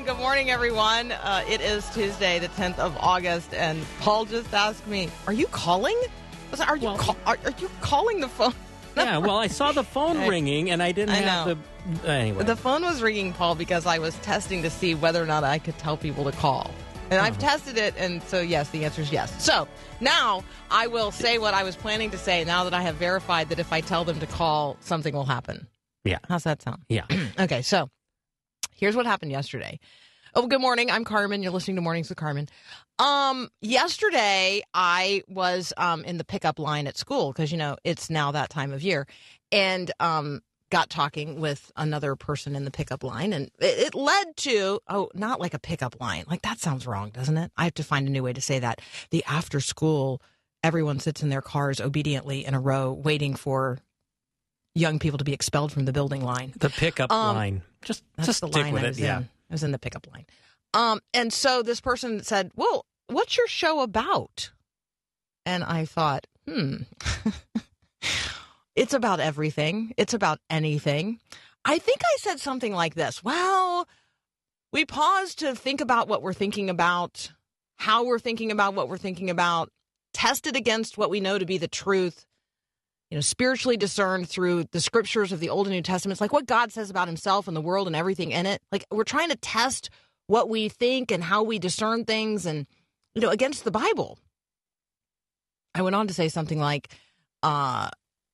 morning. Good morning, everyone. Uh, it is Tuesday, the 10th of August, and Paul just asked me, Are you calling? Are you, Well- call- are, are you calling the phone? Yeah, well, I saw the phone I- ringing, and I didn't I have know. the. Anyway, The phone was ringing, Paul, because I was testing to see whether or not I could tell people to call. And I've tested it, and so yes, the answer is yes. So now I will say what I was planning to say now that I have verified that if I tell them to call, something will happen. Yeah. How's that sound? yeah, Okay, so here's what happened yesterday. Oh, good morning. I'm Carmen. You're listening to Mornings with Carmen. Um, yesterday I was um in the pickup line at school because you know it's now that time of year, and um got talking with another person in the pickup line, and it, it led to oh, not like a pickup line. Like that sounds wrong, doesn't it? I have to find a new way to say that. The after school, everyone sits in their cars obediently in a row, waiting for young people to be expelled from the building line. the pickup Um, line. Just just the stick line with I it. was Yeah. in. I was in the pickup line. Um, and so this person said, "Well, what's your show about?" And I thought, hmm, it's about everything. It's about anything. I think I said something like this. Well, we pause to think about what we're thinking about, how we're thinking about what we're thinking about, test it against what we know to be the truth, you know, spiritually discerned through the scriptures of the Old and New Testaments, like what God says about himself and the world and everything in it. Like we're trying to test what we think and how we discern things and, you know, against the Bible. I went on to say something like, uh,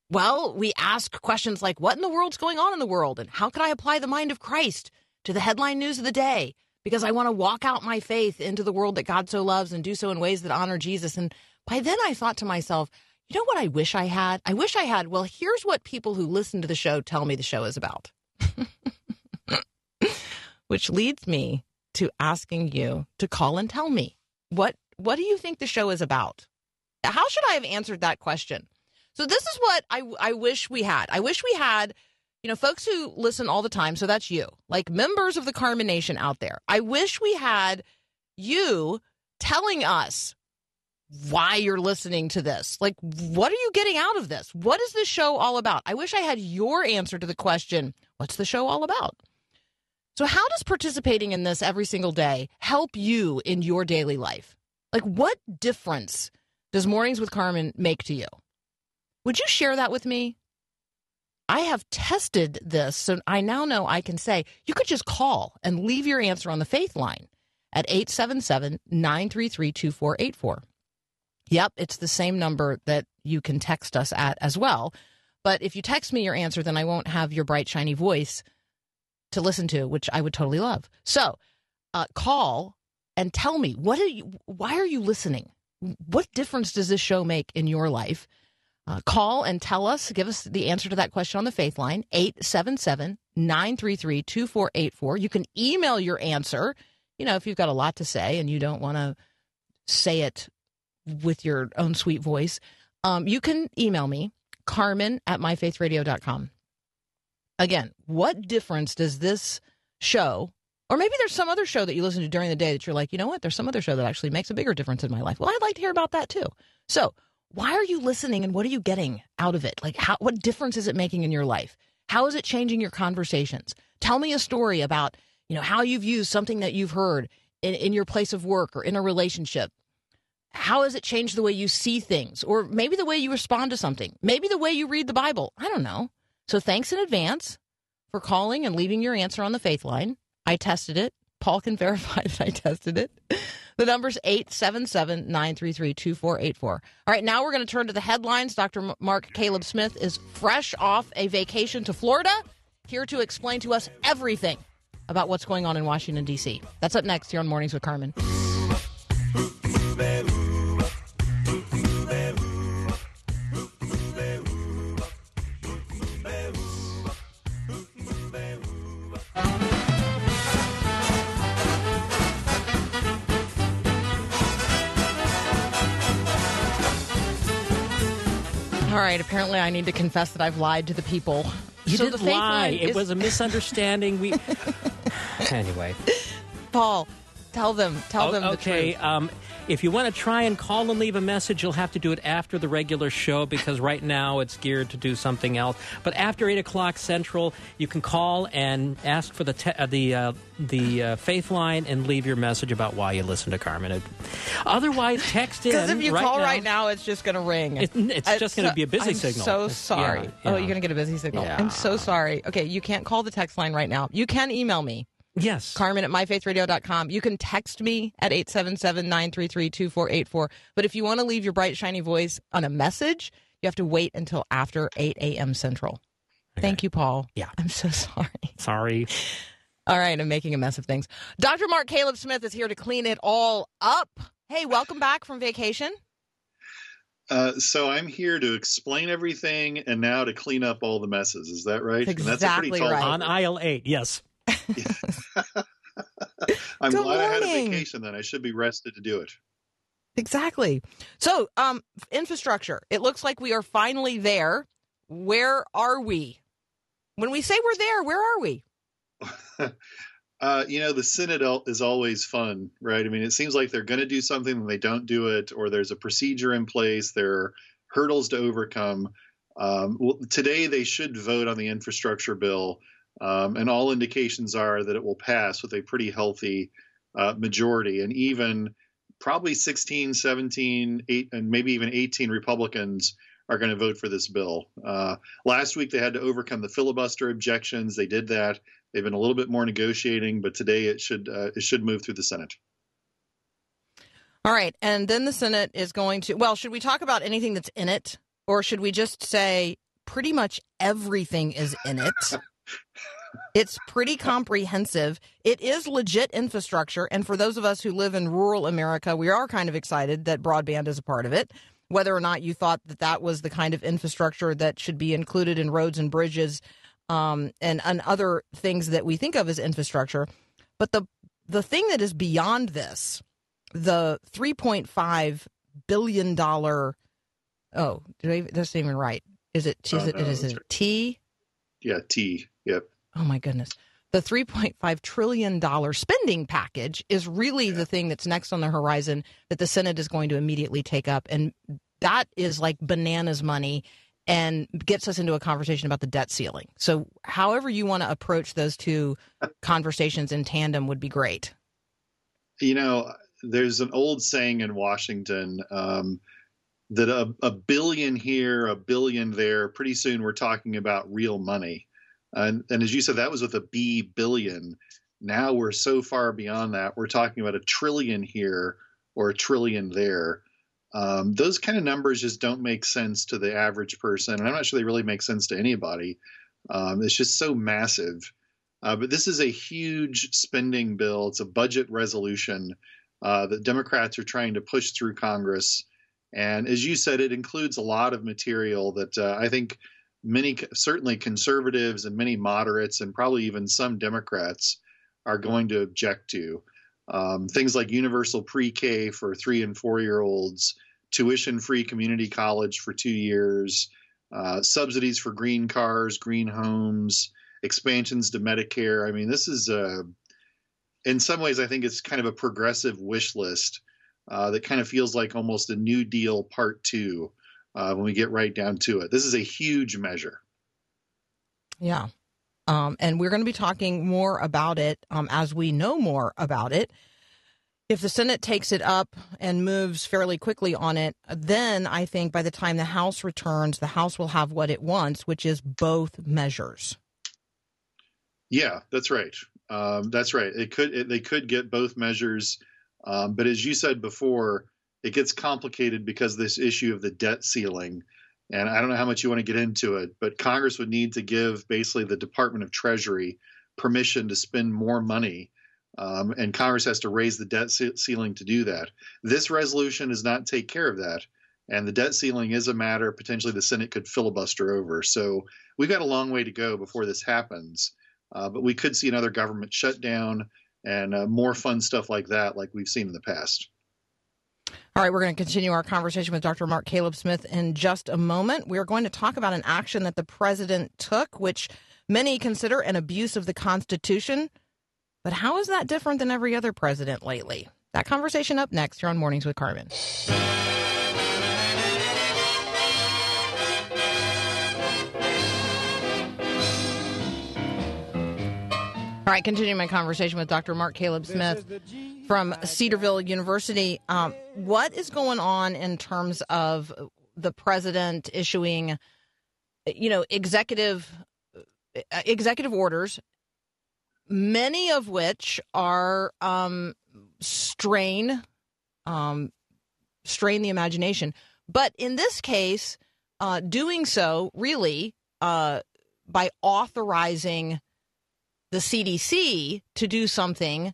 well, we ask questions like, what in the world's going on in the world? And how can I apply the mind of Christ to the headline news of the day? Because I want to walk out my faith into the world that God so loves and do so in ways that honor Jesus. And by then I thought to myself, you know what I wish I had? I wish I had, well, here's what people who listen to the show tell me the show is about. Which leads me to asking you to call and tell me what what do you think the show is about? How should I have answered that question? So this is what I I wish we had. I wish we had, you know, folks who listen all the time. So that's you, like members of the Carmen Nation out there. I wish we had you telling us why you're listening to this. Like, what are you getting out of this? What is this show all about? I wish I had your answer to the question, what's the show all about? So, how does participating in this every single day help you in your daily life? Like, what difference does Mornings with Carmen make to you? Would you share that with me? I have tested this, so I now know I can say you could just call and leave your answer on the faith line at 877 933 2484. Yep, it's the same number that you can text us at as well. But if you text me your answer, then I won't have your bright, shiny voice to listen to, which I would totally love. So uh, call and tell me what are you, why are you listening? What difference does this show make in your life? Uh, call and tell us, give us the answer to that question on the faith line, 877 933 2484. You can email your answer. You know, if you've got a lot to say and you don't want to say it with your own sweet voice, um, you can email me, carmen at myfaithradio.com. Again, what difference does this show, or maybe there's some other show that you listen to during the day that you're like, you know what, there's some other show that actually makes a bigger difference in my life. Well, I'd like to hear about that too. So, why are you listening and what are you getting out of it? Like, how, what difference is it making in your life? How is it changing your conversations? Tell me a story about, you know, how you've used something that you've heard in, in your place of work or in a relationship how has it changed the way you see things? Or maybe the way you respond to something. Maybe the way you read the bible. I don't know. So thanks in advance for calling and leaving your answer on the faith line. I tested it. Paul can verify that i tested it. The number's 877-933-2484 all right now we're going to turn to the headlines. Dr mark caleb smith is fresh off a vacation to florida here to explain to us everything about what's going on in washington d.c that's up next here on mornings with carmen All right. Apparently, I need to confess that I've lied to the people. You So didn't lie. It is- was a misunderstanding. We anyway. Paul. Tell them. Tell O- them the okay. truth. Um, if you want to try and call and leave a message, you'll have to do it after the regular show because right now it's geared to do something else. But after eight o'clock central, you can call and ask for the te- uh, the uh, the uh, faith line and leave your message about why you listen to Carmen. Otherwise, text in. Because if you right call now. right now, it's just going to ring. It- it's just gonna be a busy I'm signal. so sorry. yeah, Oh, you're going to get a busy signal. Yeah. I'm so sorry. Okay, you can't call the text line right now. You can email me, Yes. Carmen at myfaithradio.com. You can text me at 877-933-2484. But if you want to leave your bright, shiny voice on a message, you have to wait until after 8 a.m. Central. Thank you, Paul. Yeah. I'm so sorry. Sorry. All right, I'm making a mess of things. Dr. Mark Caleb Smith is here to clean it all up. Hey, welcome back from vacation. Uh, so I'm here to explain everything and now to clean up all the messes. Is that right? That's And that's a pretty exactly tall right. On aisle eight. Yes. I'm Good glad I had a vacation then. I should be rested to do it. Exactly. So, um, infrastructure. It looks like we are finally there. Where are we? When we say we're there, where are we? Uh, you know, the Senate is always fun, right? I mean, it seems like they're going to do something and they don't do it, or there's a procedure in place, there are hurdles to overcome. Um, well, today, they should vote on the infrastructure bill, um, and all indications are that it will pass with a pretty healthy uh, majority. And even probably 16, 17, 8, and maybe even 18 Republicans are going to vote for this bill. Uh, last week, they had to overcome the filibuster objections. They did that. They've been a little bit more negotiating, but today it should uh, it should move through the Senate. All right. And then the Senate is going to, well, should we talk about anything that's in it? Or should we just say pretty much everything is in it? It's pretty comprehensive. It is legit infrastructure. And for those of us who live in rural America, we are kind of excited that broadband is a part of it. Whether or not you thought that that was the kind of infrastructure that should be included in roads and bridges um, and, and other things that we think of as infrastructure. But the, the thing that is beyond this, the 3.5 billion dollar oh did I, that's even right is it is Oh, it, no, is it right. t Yeah, T. Yep. Oh my goodness the 3.5 trillion dollar spending package is really the thing that's next on the horizon that the senate is going to immediately take up and that is like bananas money and gets us into a conversation about the debt ceiling so however you want to approach those two conversations in tandem would be great You know, there's an old saying in Washington um, that a, a billion here, a billion there. Pretty soon, we're talking about real money. And, and as you said, that was with a B billion. Now we're so far beyond that. We're talking about a trillion here or a trillion there. Um, those kind of numbers just don't make sense to the average person, and I'm not sure they really make sense to anybody. Um, it's just so massive. Uh, but this is a huge spending bill. It's a budget resolution uh, that Democrats are trying to push through Congress. And as you said, it includes a lot of material that uh, I think many, certainly conservatives and many moderates, and probably even some Democrats, are going to object to. Um, things like universal pre K for three and four year olds, tuition free community college for two years, uh, subsidies for green cars, green homes, expansions to Medicare. I mean, this is, uh, in some ways, I think it's kind of a progressive wish list uh, that kind of feels like almost a New Deal Part Two uh, when we get right down to it. This is a huge measure. Yeah. Um, and we're going to be talking more about it um, as we know more about it. If the Senate takes it up and moves fairly quickly on it, then I think by the time the House returns, the House will have what it wants, which is both measures. Yeah, that's right. Um, that's right. It could it, they could get both measures, um, but as you said before, it gets complicated because this issue of the debt ceiling. And I don't know how much you want to get into it, but Congress would need to give basically the Department of Treasury permission to spend more money, um, and Congress has to raise the debt ceiling to do that. This resolution does not take care of that, and the debt ceiling is a matter potentially the Senate could filibuster over. So we've got a long way to go before this happens. Uh, but we could see another government shutdown and uh, more fun stuff like that, like we've seen in the past. All right, we're going to continue our conversation with Dr. Mark Caleb Smith in just a moment. We're going to talk about an action that the president took, which many consider an abuse of the Constitution. But how is that different than every other president lately? That conversation up next here on Mornings with Carmen. All right, continuing my conversation with Dr. Mark Caleb Smith from Cedarville University. Um, what is going on in terms of the president issuing, you know, executive uh, executive orders, many of which are um, strain um, strain the imagination, but in this case, uh, doing so really uh, by authorizing the CDC to do something.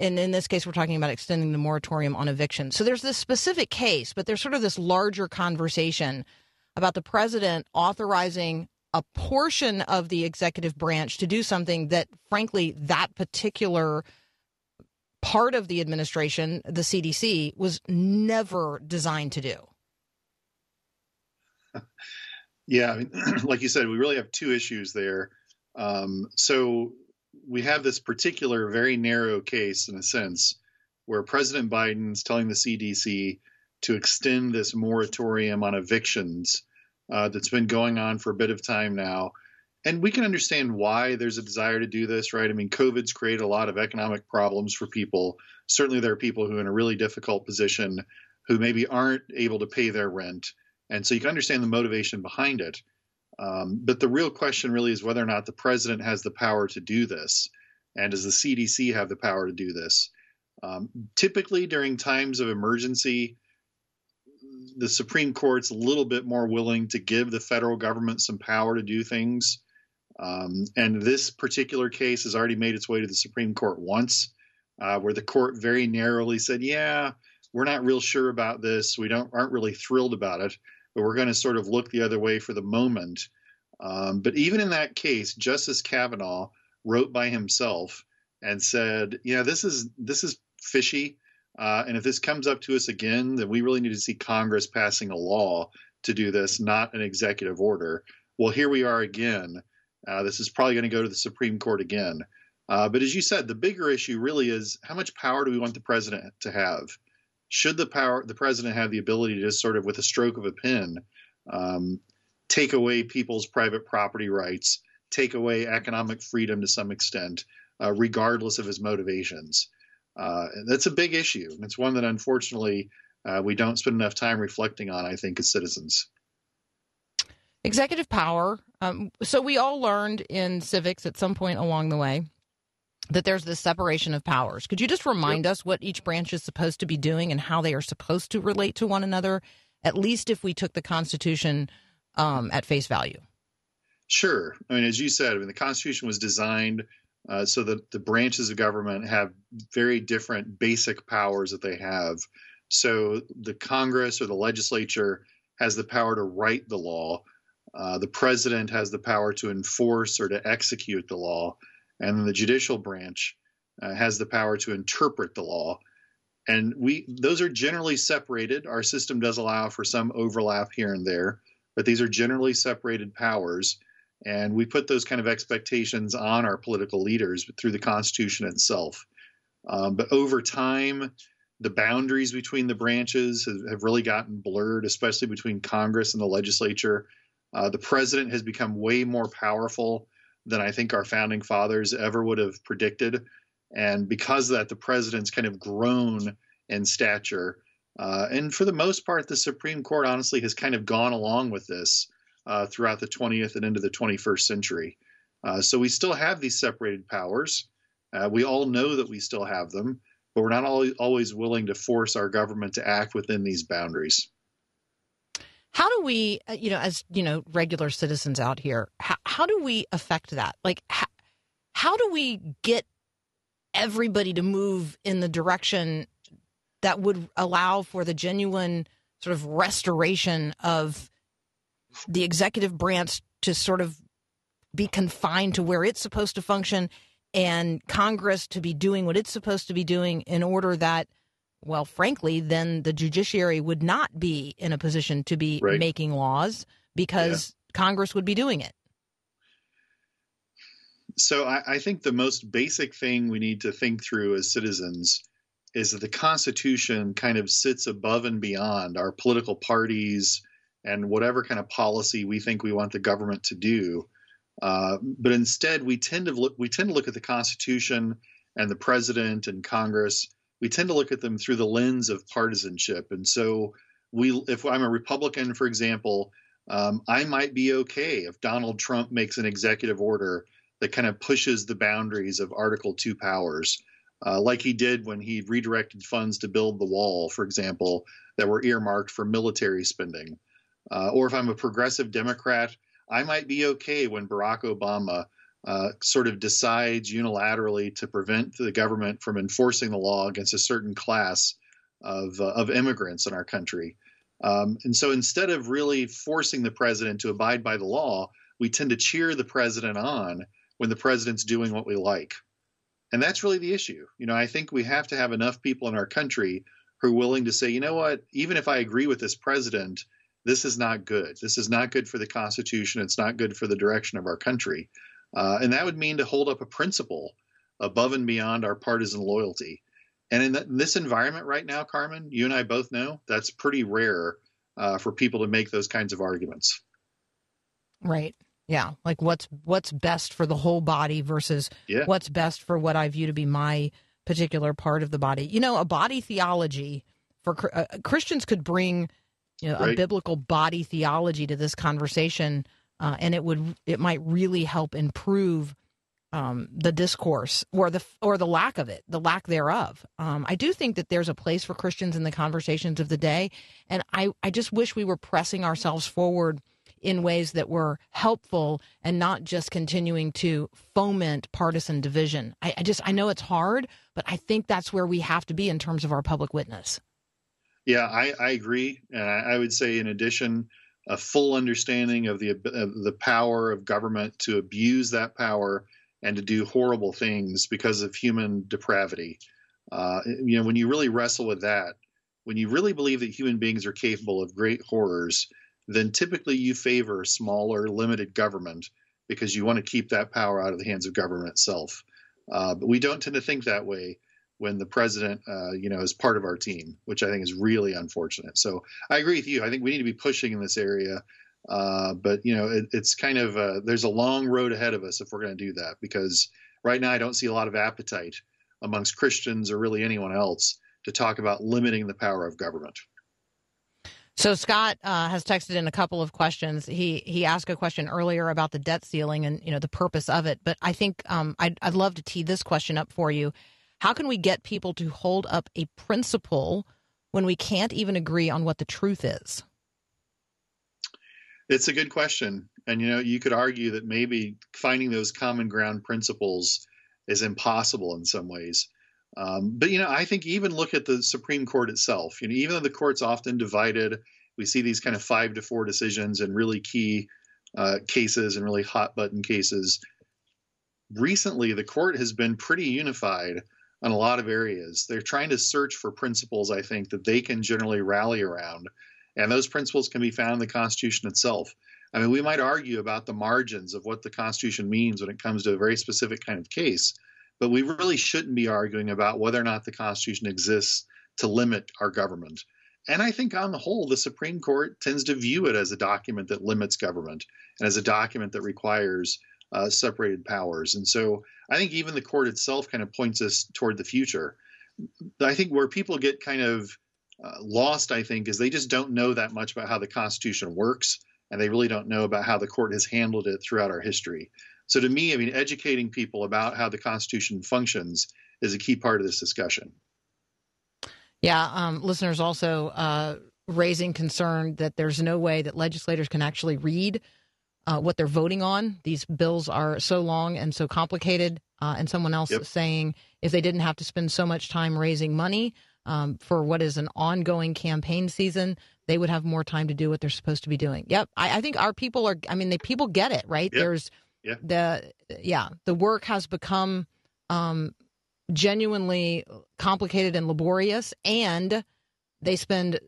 And in this case, we're talking about extending the moratorium on eviction. So there's this specific case, but there's sort of this larger conversation about the president authorizing a portion of the executive branch to do something that, frankly, that particular part of the administration, the CDC, was never designed to do. Yeah, I mean, like you said, we really have two issues there. Um, so we have this particular very narrow case, in a sense, where President Biden's telling the CDC to extend this moratorium on evictions uh, that's been going on for a bit of time now. And we can understand why there's a desire to do this, right? I mean, COVID's created a lot of economic problems for people. Certainly, there are people who are in a really difficult position who maybe aren't able to pay their rent. And so you can understand the motivation behind it. Um, but the real question really is whether or not the president has the power to do this. And does the CDC have the power to do this? Um, typically, during times of emergency, the Supreme Court's a little bit more willing to give the federal government some power to do things. Um, and this particular case has already made its way to the Supreme Court once, uh, where the court very narrowly said, "Yeah, we're not real sure about this. We don't aren't really thrilled about it, but we're going to sort of look the other way for the moment." Um, but even in that case, Justice Kavanaugh wrote by himself and said, "Yeah, this is this is fishy." Uh, and if this comes up to us again, then we really need to see Congress passing a law to do this, not an executive order. Well, here we are again. Uh, this is probably going to go to the Supreme Court again. Uh, but as you said, the bigger issue really is how much power do we want the president to have? Should the power the president have the ability to sort of, with a stroke of a pen, um, take away people's private property rights, take away economic freedom to some extent, uh, regardless of his motivations? Uh, that's a big issue. And it's one that unfortunately uh, we don't spend enough time reflecting on, I think, as citizens. Executive power. Um, so we all learned in civics at some point along the way that there's this separation of powers. Could you just remind us what each branch is supposed to be doing and how they are supposed to relate to one another, at least if we took the Constitution um, at face value? Sure. I mean, as you said, I mean, the Constitution was designed uh, so that the branches of government have very different basic powers that they have. So the Congress or the legislature has the power to write the law. Uh, the president has the power to enforce or to execute the law, and then the judicial branch uh, has the power to interpret the law. And we those are generally separated. Our system does allow for some overlap here and there, but these are generally separated powers. And we put those kind of expectations on our political leaders through the Constitution itself. Um, but over time, the boundaries between the branches have, have, really gotten blurred, especially between Congress and the legislature. Uh, the president has become way more powerful than I think our founding fathers ever would have predicted. And because of that, the president's kind of grown in stature. Uh, and for the most part, the Supreme Court honestly has kind of gone along with this uh, throughout the 20th and into the 21st century. Uh, so we still have these separated powers. Uh, we all know that we still have them, but we're not always willing to force our government to act within these boundaries. How do we, uh, you know, as you know, regular citizens out here, how, how do we affect that? Like, how, how do we get everybody to move in the direction that would allow for the genuine sort of restoration of the executive branch to sort of be confined to where it's supposed to function and Congress to be doing what it's supposed to be doing in order that well, frankly, then the judiciary would not be in a position to be Right. making laws because Congress would be doing it. So I, I think the most basic thing we need to think through as citizens is that the Constitution kind of sits above and beyond our political parties and whatever kind of policy we think we want the government to do. Uh, but instead, we tend to look we tend to look at the Constitution and the president and Congress. We tend to look at them through the lens of partisanship, and so we, if I'm a Republican, for example, um, I might be okay if Donald Trump makes an executive order that kind of pushes the boundaries of Article 2 powers, uh, like he did when he redirected funds to build the wall, for example, that were earmarked for military spending. Uh, or if I'm a progressive Democrat, I might be okay when Barack Obama uh, sort of decides unilaterally to prevent the government from enforcing the law against a certain class of, uh, of immigrants in our country. Um, and so instead of really forcing the president to abide by the law, we tend to cheer the president on when the president's doing what we like. And that's really the issue. You know, I think we have to have enough people in our country who are willing to say, you know what, even if I agree with this president, this is not good. This is not good for the Constitution. It's not good for the direction of our country. Uh, and that would mean to hold up a principle above and beyond our partisan loyalty. And in, th- in this environment right now, Carmen, you and I both know that's pretty rare uh, for people to make those kinds of arguments. Right. Yeah. Like what's what's best for the whole body versus Yeah. what's best for what I view to be my particular part of the body. You know, a body theology for uh, Christians could bring you know a biblical body theology to this conversation, uh, and it would it might really help improve um, the discourse or the or the lack of it, the lack thereof. Um, I do think that there's a place for Christians in the conversations of the day, and I I just wish we were pressing ourselves forward in ways that were helpful and not just continuing to foment partisan division. I, I just I know it's hard, but I think that's where we have to be in terms of our public witness. Yeah, I, I agree, and I, I would say, in addition, a full understanding of the of the power of government to abuse that power and to do horrible things because of human depravity. Uh, you know, when you really wrestle with that, when you really believe that human beings are capable of great horrors, then typically you favor smaller, limited government because you want to keep that power out of the hands of government itself. Uh, but we don't tend to think that way when the president, uh, you know, is part of our team, which I think is really unfortunate. So I agree with you. I think we need to be pushing in this area, uh, but you know, it, it's kind of uh, there's a long road ahead of us if we're going to do that because right now I don't see a lot of appetite amongst Christians or really anyone else to talk about limiting the power of government. So Scott uh, has texted in a couple of questions. He he asked a question earlier about the debt ceiling and you know the purpose of it. But I think um, I'd I'd love to tee this question up for you. How can we get people to hold up a principle when we can't even agree on what the truth is? It's a good question. And, you know, you could argue that maybe finding those common ground principles is impossible in some ways. Um, but, you know, I think even look at the Supreme Court itself. You know, even though the court's often divided, we see these kind of five to four decisions in really key uh, cases and really hot button cases. Recently, the court has been pretty unified on a lot of areas. They're trying to search for principles, I think, that they can generally rally around. And those principles can be found in the Constitution itself. I mean, we might argue about the margins of what the Constitution means when it comes to a very specific kind of case, but we really shouldn't be arguing about whether or not the Constitution exists to limit our government. And I think on the whole, the Supreme Court tends to view it as a document that limits government and as a document that requires uh, separated powers. And so I think even the court itself kind of points us toward the future. I think where people get kind of uh, lost, I think, is they just don't know that much about how the Constitution works, and they really don't know about how the court has handled it throughout our history. So, to me, I mean, educating people about how the Constitution functions is a key part of this discussion. Yeah, um, listeners also uh, raising concern that there's no way that legislators can actually read uh, what they're voting on. These bills are so long and so complicated. Uh, and someone else Yep. saying if they didn't have to spend so much time raising money um, for what is an ongoing campaign season, they would have more time to do what they're supposed to be doing. Yep, I, I think our people are. I mean, the people get it, right? Yep. There's Yeah. the yeah the work has become um, genuinely complicated and laborious, and they spend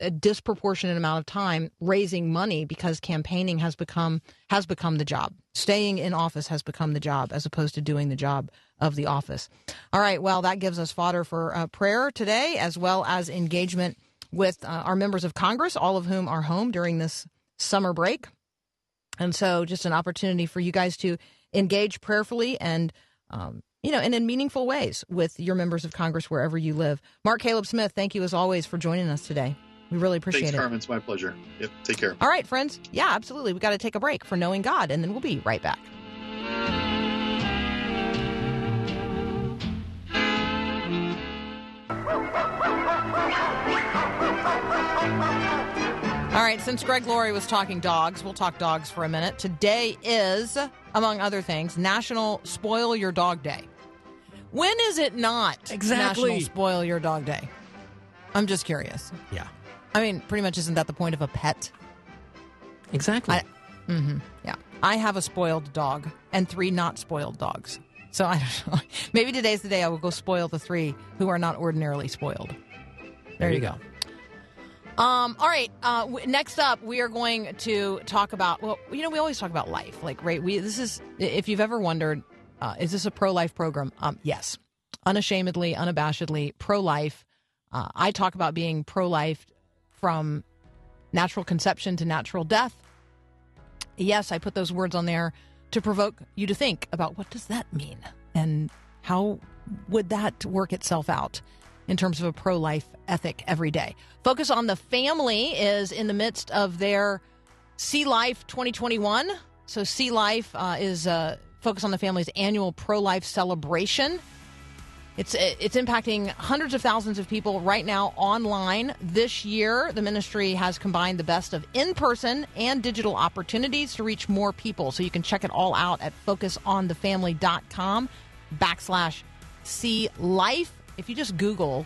a disproportionate amount of time raising money because campaigning has become has become the job. Staying in office has become the job as opposed to doing the job of the office. All right, well that gives us fodder for uh, prayer today as well as engagement with uh, our members of Congress, all of whom are home during this summer break. And so just an opportunity for you guys to engage prayerfully and um, you know, and in meaningful ways with your members of Congress wherever you live. Mark Caleb Smith, thank you as always for joining us today. We really appreciate Thanks, it. Carmen. It's my pleasure. Yep. Take care. All right, friends. Yeah, absolutely. We got to take a break for knowing God, and then we'll be right back. All right, since Greg Laurie was talking dogs, we'll talk dogs for a minute. Today is, among other things, National Spoil Your Dog Day. When is it not Exactly. National Spoil Your Dog Day? I'm just curious. Yeah, I mean, pretty much isn't that the point of a pet? exactly. I, hmm yeah. I have a spoiled dog and three not spoiled dogs. So I don't know. Maybe today's the day I will go spoil the three who are not ordinarily spoiled. There you go. Um, all right. Uh, w- next up, we are going to talk about. Well, you know, we always talk about life. Like, right? We this is. If you've ever wondered, uh, is this a pro-life program? Um, yes, unashamedly, unabashedly pro-life. Uh, I talk about being pro-life from natural conception to natural death. Yes, I put those words on there to provoke you to think about what does that mean and how would that work itself out in terms of a pro-life ethic every day. Focus on the Family is in the midst of their See Life 2021. So See Life uh, is uh, Focus on the Family's annual pro-life celebration. It's uh, it's impacting hundreds of thousands of people right now online. This year, the ministry has combined the best of in-person and digital opportunities to reach more people. So you can check it all out at focusonthefamily.com backslash see life. If you just Google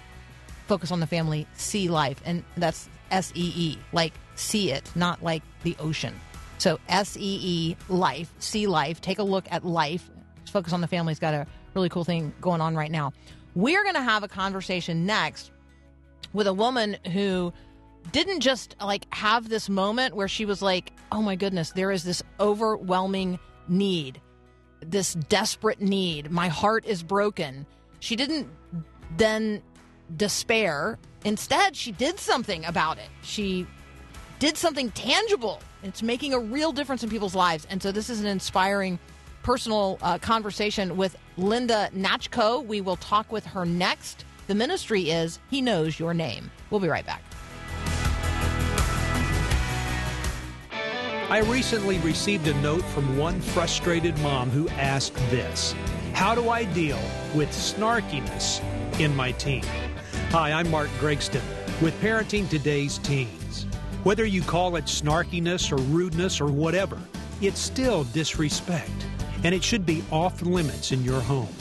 focus on the family see life, and that's S E E, like see it, not like the ocean. So S E E life, see life. Take a look at life. Focus on the family's got a really cool thing going on right now. We're going to have a conversation next with a woman who didn't just like have this moment where she was like, "Oh my goodness, there is this overwhelming need, this desperate need. My heart is broken." She didn't then despair. Instead, she did something about it. She did something tangible. It's making a real difference in people's lives. And so this is an inspiring personal uh, conversation with Linda Znachko. We will talk with her next. The ministry is He Knows Your Name. We'll be right back. I recently received a note from one frustrated mom who asked this How do I deal with snarkiness in my teen? Hi, I'm Mark Gregston with Parenting Today's Teens. Whether you call it snarkiness or rudeness or whatever, it's still disrespect, and it should be off limits in your home.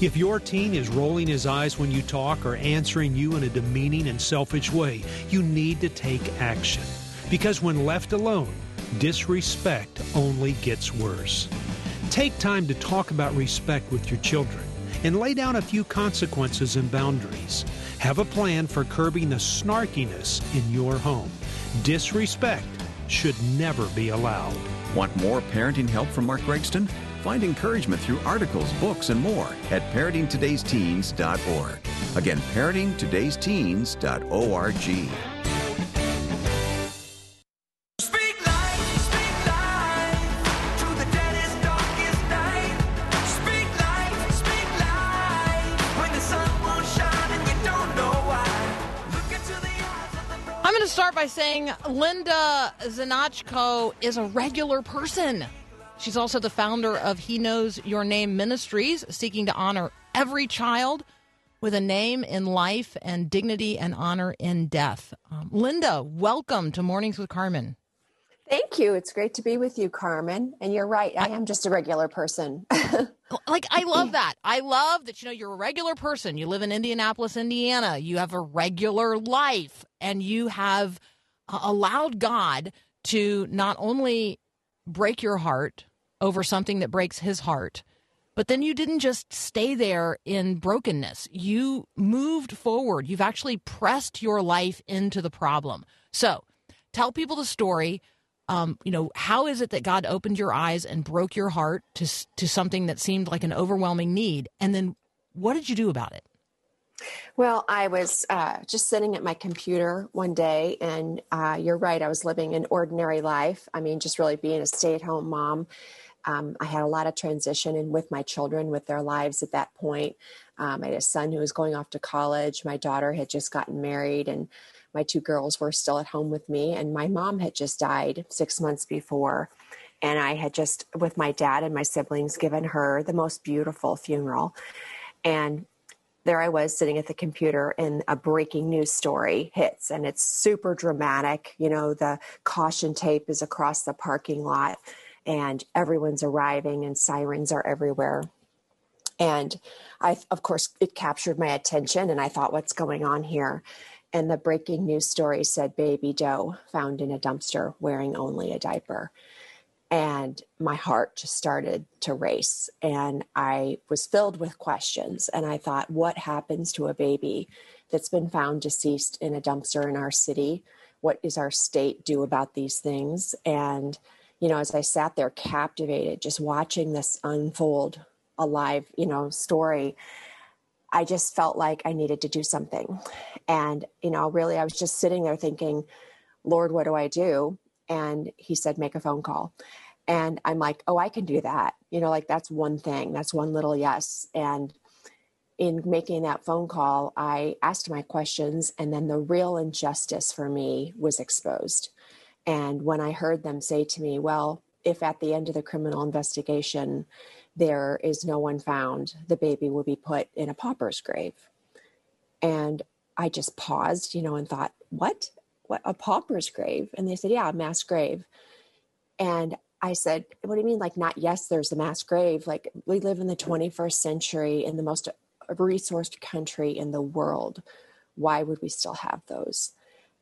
If your teen is rolling his eyes when you talk or answering you in a demeaning and selfish way, you need to take action. Because when left alone, disrespect only gets worse. Take time to talk about respect with your children and lay down a few consequences and boundaries. Have a plan for curbing the snarkiness in your home. Disrespect should never be allowed. Want more parenting help from Mark Gregston? Find encouragement through articles, books, and more at parentingtodaysteens.org. Again, parentingtodaysteens.org. Speak life, speak life to the deadest, darkest night. Speak life, speak life when the sun won't shine and you don't know why. Look into the eyes of the Lord. I'm going to start by saying Linda Znachko is a regular person. She's also the founder of He Knows Your Name Ministries, seeking to honor every child with a name in life and dignity and honor in death. Um, Linda, welcome to Mornings with Carmen. Thank you. It's great to be with you, Carmen. And you're right. I am just a regular person. Like I love that. I love that you know you're a regular person. You live in Indianapolis, Indiana. You have a regular life and you have uh, allowed God to not only break your heart over something that breaks his heart, But then you didn't just stay there in brokenness. You moved forward. You've actually pressed your life into the problem. So tell people the story. Um, you know, how is it that God opened your eyes and broke your heart to to something that seemed like an overwhelming need? And then what did you do about it? Well, I was uh, just sitting at my computer one day, and uh, you're right, I was living an ordinary life. I mean, just really being a stay at home mom. Um, I had a lot of transition in with my children, with their lives at that point. Um, I had a son who was going off to college. My daughter had just gotten married, and my two girls were still at home with me. And my mom had just died six months before. And I had just, with my dad and my siblings, given her the most beautiful funeral. And there I was sitting at the computer and a breaking news story hits and it's super dramatic. You know, the caution tape is across the parking lot and everyone's arriving and sirens are everywhere. And I, of course, it captured my attention and I thought, what's going on here? And the breaking news story said baby Doe found in a dumpster wearing only a diaper and my heart just started to race and i was filled with questions and i thought what happens to a baby that's been found deceased in a dumpster in our city what does our state do about these things and you know as i sat there captivated just watching this unfold a live you know story i just felt like i needed to do something. And you know really i was just sitting there thinking lord what do i do? And he said make a phone call. And i'm like oh i can do that. You know like that's one thing that's one little yes. And in making that phone call i asked my questions and then the real injustice for me was exposed and when i heard them say to me well if at the end of the criminal investigation there is no one found the baby will be put in a pauper's grave and i just paused you know and thought what what a pauper's grave and they said yeah a mass grave and I said, What do you mean? Like, not yes, there's a mass grave. Like, we live in the 21st century in the most resourced country in the world. Why would we still have those?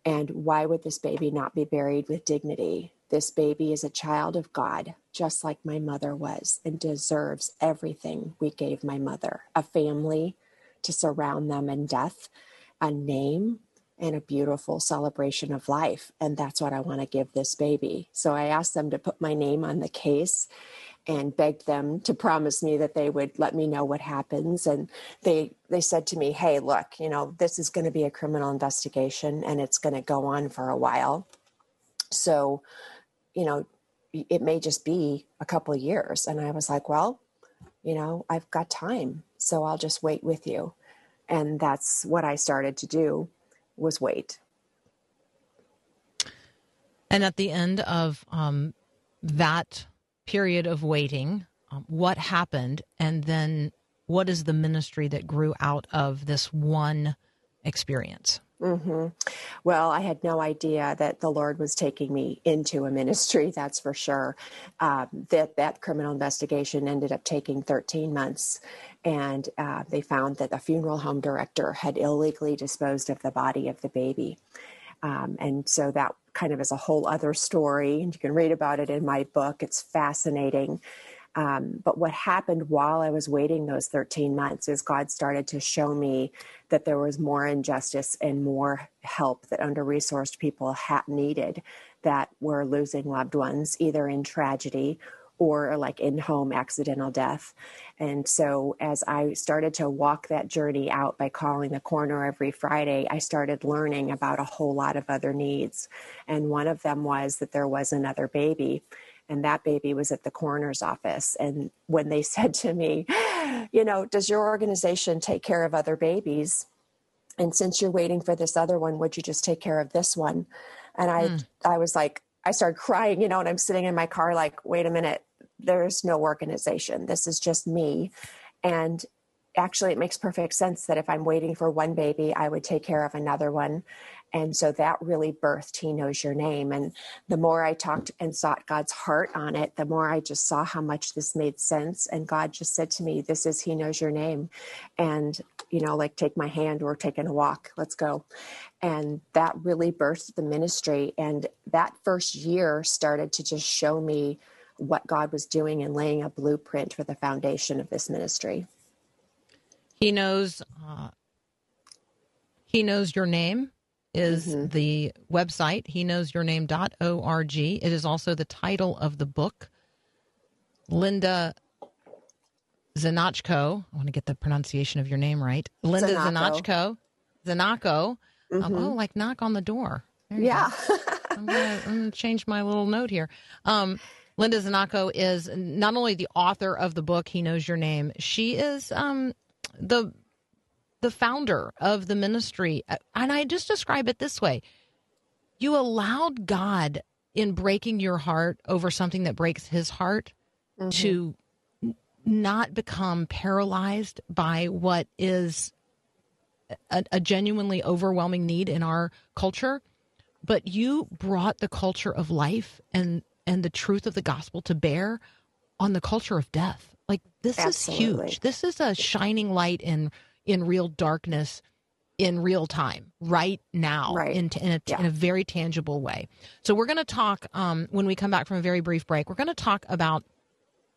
And why would this baby not be buried with dignity? This baby is a child of God, just like my mother was, and deserves everything we gave my mother a family to surround them in death, a name, and a beautiful celebration of life. And that's what I want to give this baby. So I asked them to put my name on the case and begged them to promise me that they would let me know what happens. And they they said to me hey look you know this is going to be a criminal investigation and it's going to go on for a while. So you know it may just be a couple years. And i was like well you know i've got time so i'll just wait with you. And that's what i started to do was wait. And at the end of um, that period of waiting, um, what happened? And then what is the ministry that grew out of this one experience? hmm Well, I had no idea that the Lord was taking me into a ministry. That's for sure. Um, that that criminal investigation ended up taking 13 months, and uh, they found that the funeral home director had illegally disposed of the body of the baby. Um, and so that kind of is a whole other story, and you can read about it in my book. It's fascinating. Um, but what happened while I was waiting those 13 months is God started to show me that there was more injustice and more help that under resourced people had needed that were losing loved ones, either in tragedy or like in home accidental death. And so, as I started to walk that journey out by calling the coroner every Friday, I started learning about a whole lot of other needs. And one of them was that there was another baby and that baby was at the coroner's office. And when they said to me, you know, does your organization take care of other babies? And since you're waiting for this other one, would you just take care of this one? And I, mm. I was like, I started crying, you know, and I'm sitting in my car, like, wait a minute, there's no organization. This is just me. And actually, it makes perfect sense that if I'm waiting for one baby, I would take care of another one. And so that really birthed He Knows Your Name. And the more I talked and sought God's heart on it, the more I just saw how much this made sense. And God just said to me, This is He Knows Your Name. And, you know, like take my hand, we're taking a walk, let's go. And that really birthed the ministry. And that first year started to just show me what God was doing and laying a blueprint for the foundation of this ministry. He knows. Uh, he knows your name is the website. He knows your name.org. It is also the title of the book. Linda Znachko. I want to get the pronunciation of your name right. Linda Znachko. Znachko. Znachko. Oh, like knock on the door. There. Yeah. I'm gonna, I'm gonna change my little note here. Um, Linda Znachko is not only the author of the book "He Knows Your Name," she is um, the the founder of the ministry. And I just describe it this way: you allowed God in breaking your heart over something that breaks His heart to not become paralyzed by what is a, a genuinely overwhelming need in our culture but you brought the culture of life and and the truth of the gospel to bear on the culture of death like this Absolutely. is huge this is a shining light in in real darkness in real time right now Right. in, in, a, Yeah. in a very tangible way so we're going to talk um, when we come back from a very brief break we're going to talk about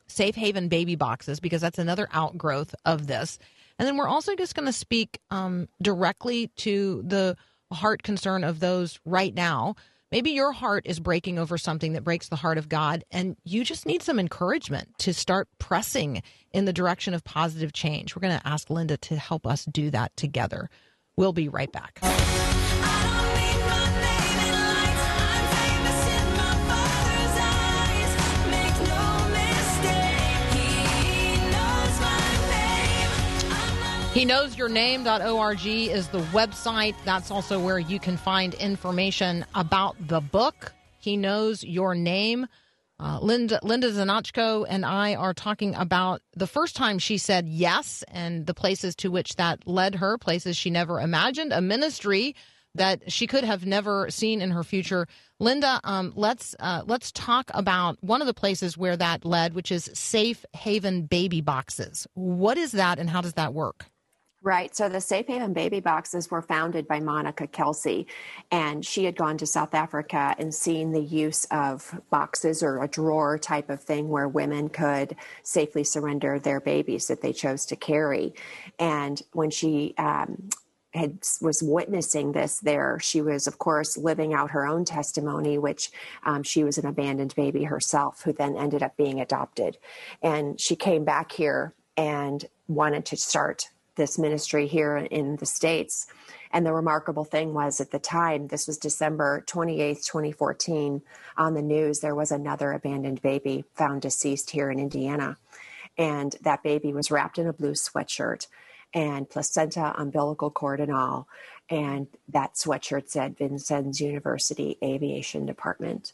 safe haven baby boxes because that's another outgrowth of this and then we're also just going to speak um, directly to the heart concern of those right now maybe your heart is breaking over something that breaks the heart of god and you just need some encouragement to start pressing in the direction of positive change. We're going to ask linda to help us do that together. We'll be right back He knows your name.org is the website. That's also where you can find information about the book. He knows your name. Uh, Linda Linda and I are talking about the first time she said yes and the places to which that led her, places she never imagined, a ministry that she could have never seen in her future. Linda, um, let's uh, let's talk about one of the places where that led, which is Safe Haven Baby Boxes. What is that, and how does that work? Right. So the Safe Haven baby boxes were founded by Monica Kelsey, and she had gone to South Africa and seen the use of boxes or a drawer type of thing where women could safely surrender their babies that they chose to carry. And when she um, had was witnessing this there, she was of course living out her own testimony, which um, she was an abandoned baby herself, who then ended up being adopted. And she came back here and wanted to start this ministry here in the States. And the remarkable thing was at the time, this was December 28th, 2014, on the news, there was another abandoned baby found deceased here in Indiana. And that baby was wrapped in a blue sweatshirt and placenta, umbilical cord, and all. And that sweatshirt said Vincennes University Aviation Department.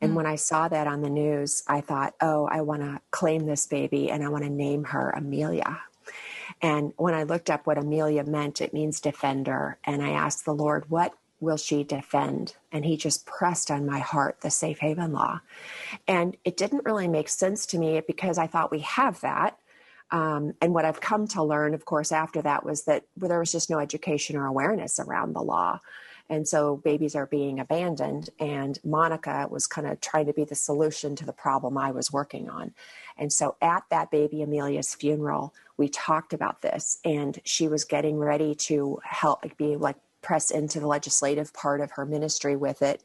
And mm. when I saw that on the news, I thought, oh, I want to claim this baby and I want to name her Amelia. And when I looked up what Amelia meant, it means defender. And I asked the Lord, what will she defend? And he just pressed on my heart the safe haven law. And it didn't really make sense to me because I thought we have that. Um, and what I've come to learn, of course, after that was that there was just no education or awareness around the law. And so babies are being abandoned. And Monica was kind of trying to be the solution to the problem I was working on. And so at that baby Amelia's funeral, we talked about this, and she was getting ready to help be like press into the legislative part of her ministry with it.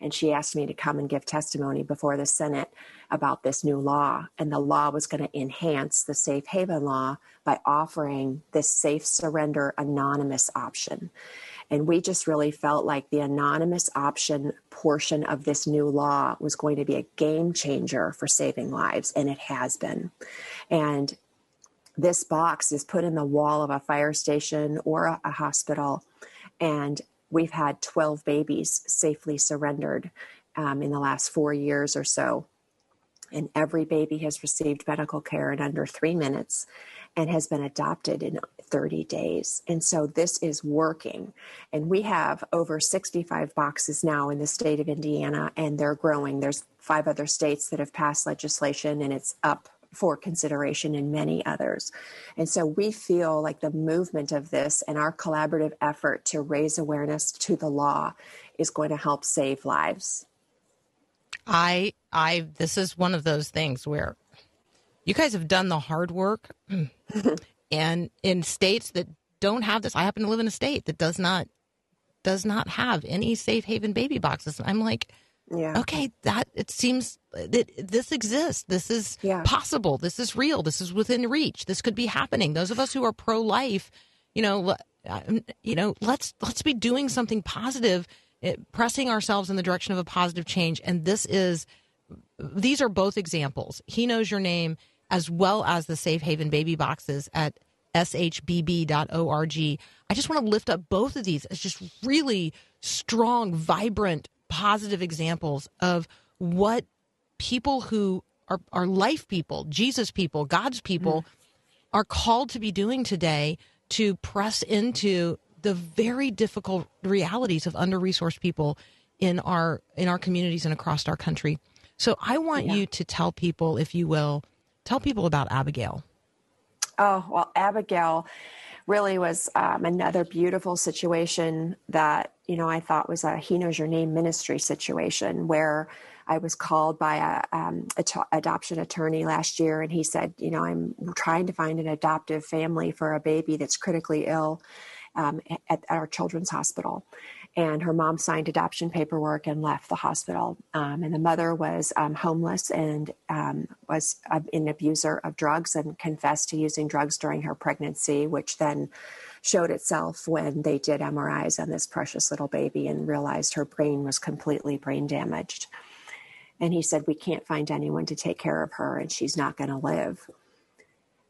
And she asked me to come and give testimony before the Senate about this new law. And the law was going to enhance the safe haven law by offering this safe surrender anonymous option. And we just really felt like the anonymous option portion of this new law was going to be a game changer for saving lives, and it has been. And this box is put in the wall of a fire station or a, a hospital, and we've had 12 babies safely surrendered um, in the last four years or so. And every baby has received medical care in under three minutes and has been adopted in 30 days. And so this is working. And we have over 65 boxes now in the state of Indiana, and they're growing. There's five other states that have passed legislation, and it's up for consideration in many others. And so we feel like the movement of this and our collaborative effort to raise awareness to the law is going to help save lives. I I this is one of those things where you guys have done the hard work and in states that don't have this I happen to live in a state that does not does not have any safe haven baby boxes. I'm like Yeah. okay, that it seems that this exists. This is Yeah. possible. This is real. This is within reach. This could be happening. Those of us who are pro life, you know, um, you know, let's let's be doing something positive, eh, pressing ourselves in the direction of a positive change. And this is these are both examples. He knows your name as well as the Safe Haven baby boxes at shbb.org. I just want to lift up both of these as just really strong, vibrant, positive examples of what people who are, are life people, Jesus people, God's people mm-hmm. are called to be doing today to press into the very difficult realities of under-resourced people in our in our communities and across our country. So I want you to tell people, if you will, tell people about Abigail. Oh, well, Abigail really was um, another beautiful situation that, you know, I thought was a He Knows Your Name ministry situation where I was called by a, um, a t- adoption attorney last year, and he said, you know, I'm trying to find an adoptive family for a baby that's critically ill um, at, at our children's hospital. And her mom signed adoption paperwork and left the hospital. Um, and the mother was um, homeless and um, was an abuser of drugs and confessed to using drugs during her pregnancy, which then showed itself when they did MRIs on this precious little baby and realized her brain was completely brain damaged. And he said, We can't find anyone to take care of her and she's not going to live.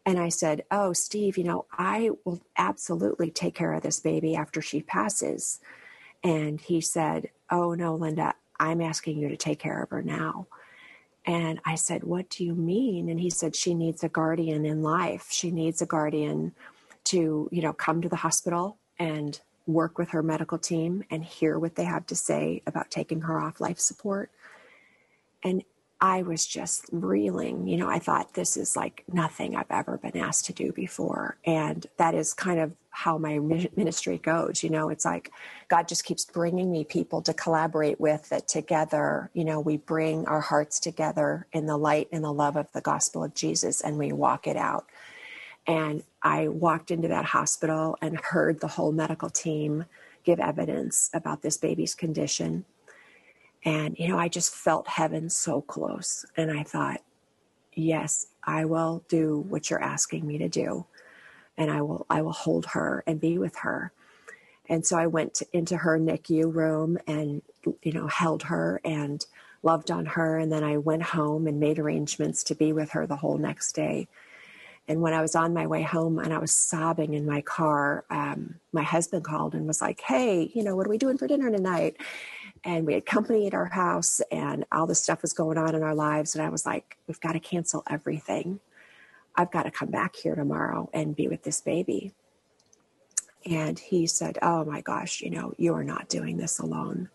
And I said, Oh, Steve, you know, I will absolutely take care of this baby after she passes. And he said, Oh, no, Linda, I'm asking you to take care of her now. And I said, What do you mean? And he said, She needs a guardian in life. She needs a guardian to, you know, come to the hospital and work with her medical team and hear what they have to say about taking her off life support. And I was just reeling. You know, I thought this is like nothing I've ever been asked to do before. And that is kind of how my ministry goes. You know, it's like God just keeps bringing me people to collaborate with that together, you know, we bring our hearts together in the light and the love of the gospel of Jesus and we walk it out. And I walked into that hospital and heard the whole medical team give evidence about this baby's condition. And, you know, I just felt heaven so close. And I thought, yes, I will do what you're asking me to do. And I will, I will hold her and be with her. And so I went to, into her NICU room and, you know, held her and loved on her. And then I went home and made arrangements to be with her the whole next day. And when I was on my way home and I was sobbing in my car, um, my husband called and was like, Hey, you know, what are we doing for dinner tonight? And we had company at our house and all this stuff was going on in our lives. And I was like, We've got to cancel everything. I've got to come back here tomorrow and be with this baby. And he said, Oh my gosh, you know, you are not doing this alone.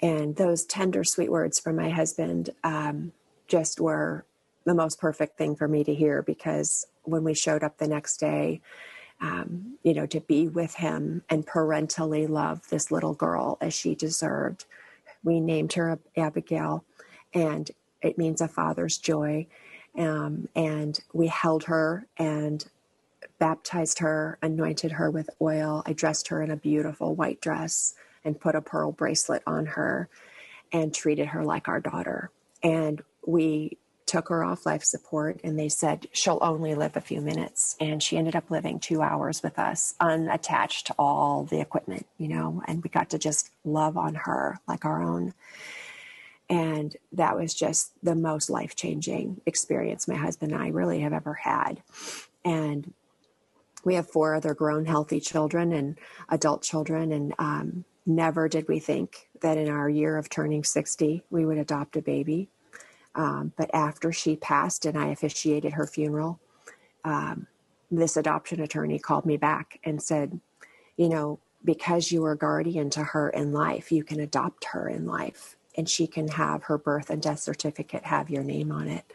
And those tender, sweet words from my husband um, just were the most perfect thing for me to hear because when we showed up the next day, um, you know, to be with him and parentally love this little girl as she deserved, we named her Abigail, and it means a father's joy. Um, and we held her and baptized her, anointed her with oil. I dressed her in a beautiful white dress and put a pearl bracelet on her and treated her like our daughter. And we took her off life support and they said she'll only live a few minutes. And she ended up living two hours with us, unattached to all the equipment, you know, and we got to just love on her like our own. And that was just the most life changing experience my husband and I really have ever had. And we have four other grown, healthy children and adult children. And um, never did we think that in our year of turning 60, we would adopt a baby. Um, but after she passed and I officiated her funeral, um, this adoption attorney called me back and said, You know, because you are guardian to her in life, you can adopt her in life and she can have her birth and death certificate have your name on it.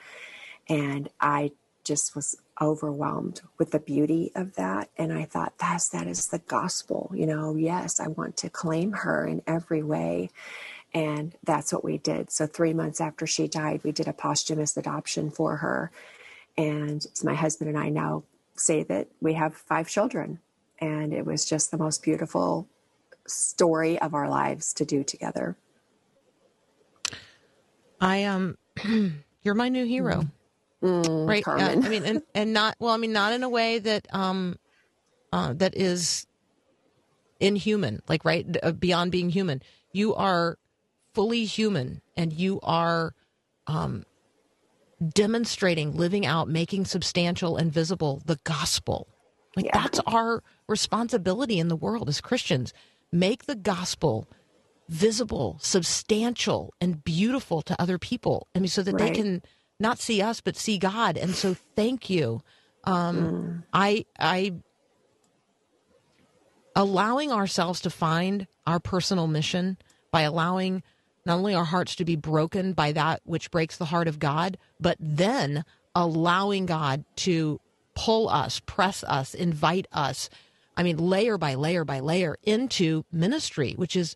And I just was overwhelmed with the beauty of that. And I thought, that's, that is the gospel. You know, yes, I want to claim her in every way. And that's what we did. So, three months after she died, we did a posthumous adoption for her. And my husband and I now say that we have five children. And it was just the most beautiful story of our lives to do together. I um, you're my new hero, Mm, right? Uh, I mean, and, and not well. I mean, not in a way that um, uh, that is inhuman, like right uh, beyond being human. You are fully human, and you are um, demonstrating, living out, making substantial and visible the gospel. Like Yeah. that's our responsibility in the world as Christians. Make the gospel visible, substantial, and beautiful to other people. I mean, so that they can not see us but see God. And so, thank you. Um, I, I, allowing ourselves to find our personal mission by allowing not only our hearts to be broken by that which breaks the heart of God, but then allowing God to pull us, press us, invite us. I mean, layer by layer by layer into ministry, which is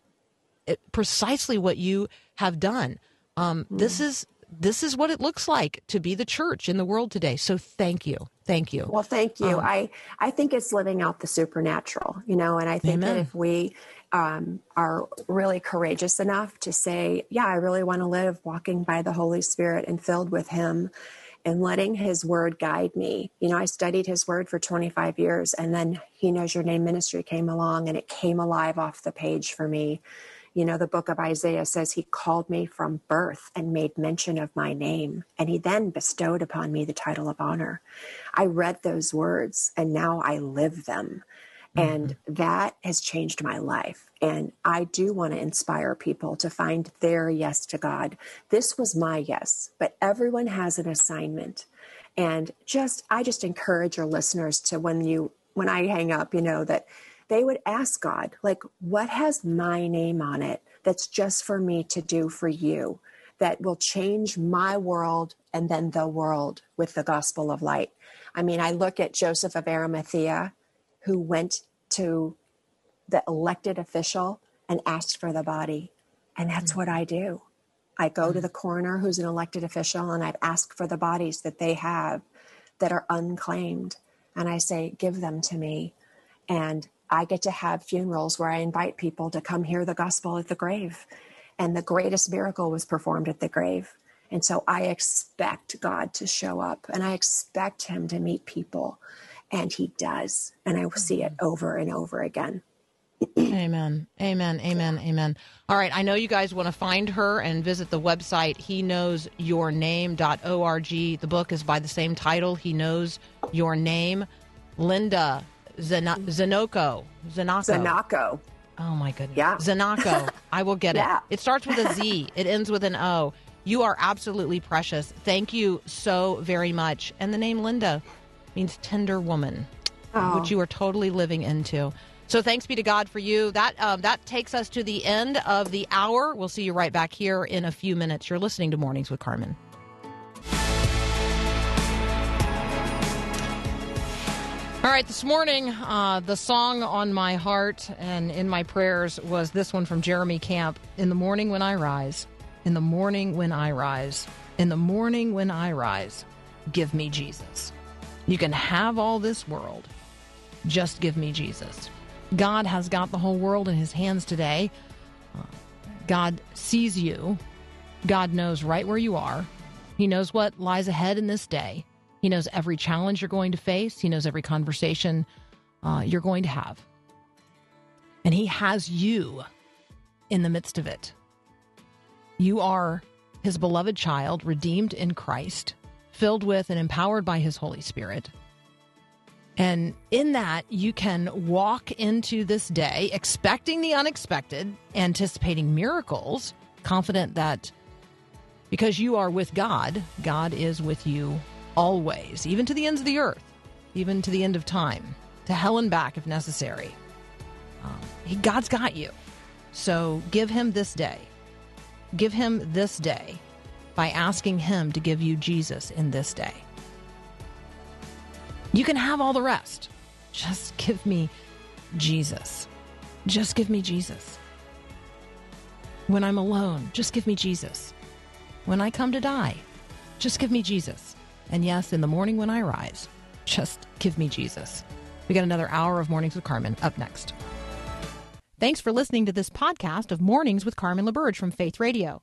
precisely what you have done. Um, This is this is what it looks like to be the church in the world today. So thank you, thank you. Well, thank you. Um, I I think it's living out the supernatural, you know, and I think that if we um, are really courageous enough to say, "Yeah, I really want to live walking by the Holy Spirit and filled with Him." And letting his word guide me. You know, I studied his word for 25 years, and then He Knows Your Name ministry came along and it came alive off the page for me. You know, the book of Isaiah says he called me from birth and made mention of my name, and he then bestowed upon me the title of honor. I read those words and now I live them. Mm-hmm. And that has changed my life. And I do want to inspire people to find their yes to God. This was my yes, but everyone has an assignment. And just, I just encourage your listeners to when you, when I hang up, you know, that they would ask God, like, what has my name on it that's just for me to do for you that will change my world and then the world with the gospel of light? I mean, I look at Joseph of Arimathea, who went to the elected official and asked for the body. And that's mm. what I do. I go to mm. the coroner, who's an elected official, and I've asked for the bodies that they have that are unclaimed. And I say, give them to me. And I get to have funerals where I invite people to come hear the gospel at the grave. And the greatest miracle was performed at the grave. And so I expect God to show up and I expect Him to meet people. And He does. And I will see it mm-hmm. over and over again. Amen. Amen. Amen. Amen. All right. I know you guys want to find her and visit the website, he knows your name.org. The book is by the same title, He Knows Your Name. Linda Zana- mm-hmm. Zanoko. Zanako. Zanako. Oh my goodness. Yeah. Zanako. I will get Yeah. it. It starts with a Z. It ends with an O. You are absolutely precious. Thank you so very much. And the name Linda means tender woman, Oh. which you are totally living into. So thanks be to God for you. That um, that takes us to the end of the hour. We'll see you right back here in a few minutes. You're listening to Mornings with Carmen. All right, this morning, uh, the song on my heart and in my prayers was this one from Jeremy Camp In the morning when I rise, in the morning when I rise, in the morning when I rise, give me Jesus. You can have all this world, just give me Jesus. God has got the whole world in his hands today. Uh, God sees you, God knows right where you are, He knows what lies ahead in this day. He knows every challenge you're going to face. He knows every conversation uh, you're going to have. And He has you in the midst of it. You are His beloved child, redeemed in Christ, filled with and empowered by His Holy Spirit. And in that, you can walk into this day expecting the unexpected, anticipating miracles, confident that because you are with God, God is with you always, even to the ends of the earth, even to the end of time, to hell and back if necessary. Um, he, God's got you. So give Him this day. Give Him this day by asking Him to give you Jesus in this day. You can have all the rest. Just give me Jesus. Just give me Jesus. When I'm alone, just give me Jesus. When I come to die, just give me Jesus. And yes, in the morning when I rise, just give me Jesus. We got another hour of Mornings with Carmen up next. Thanks for listening to this podcast of Mornings with Carmen LaBerge from Faith Radio.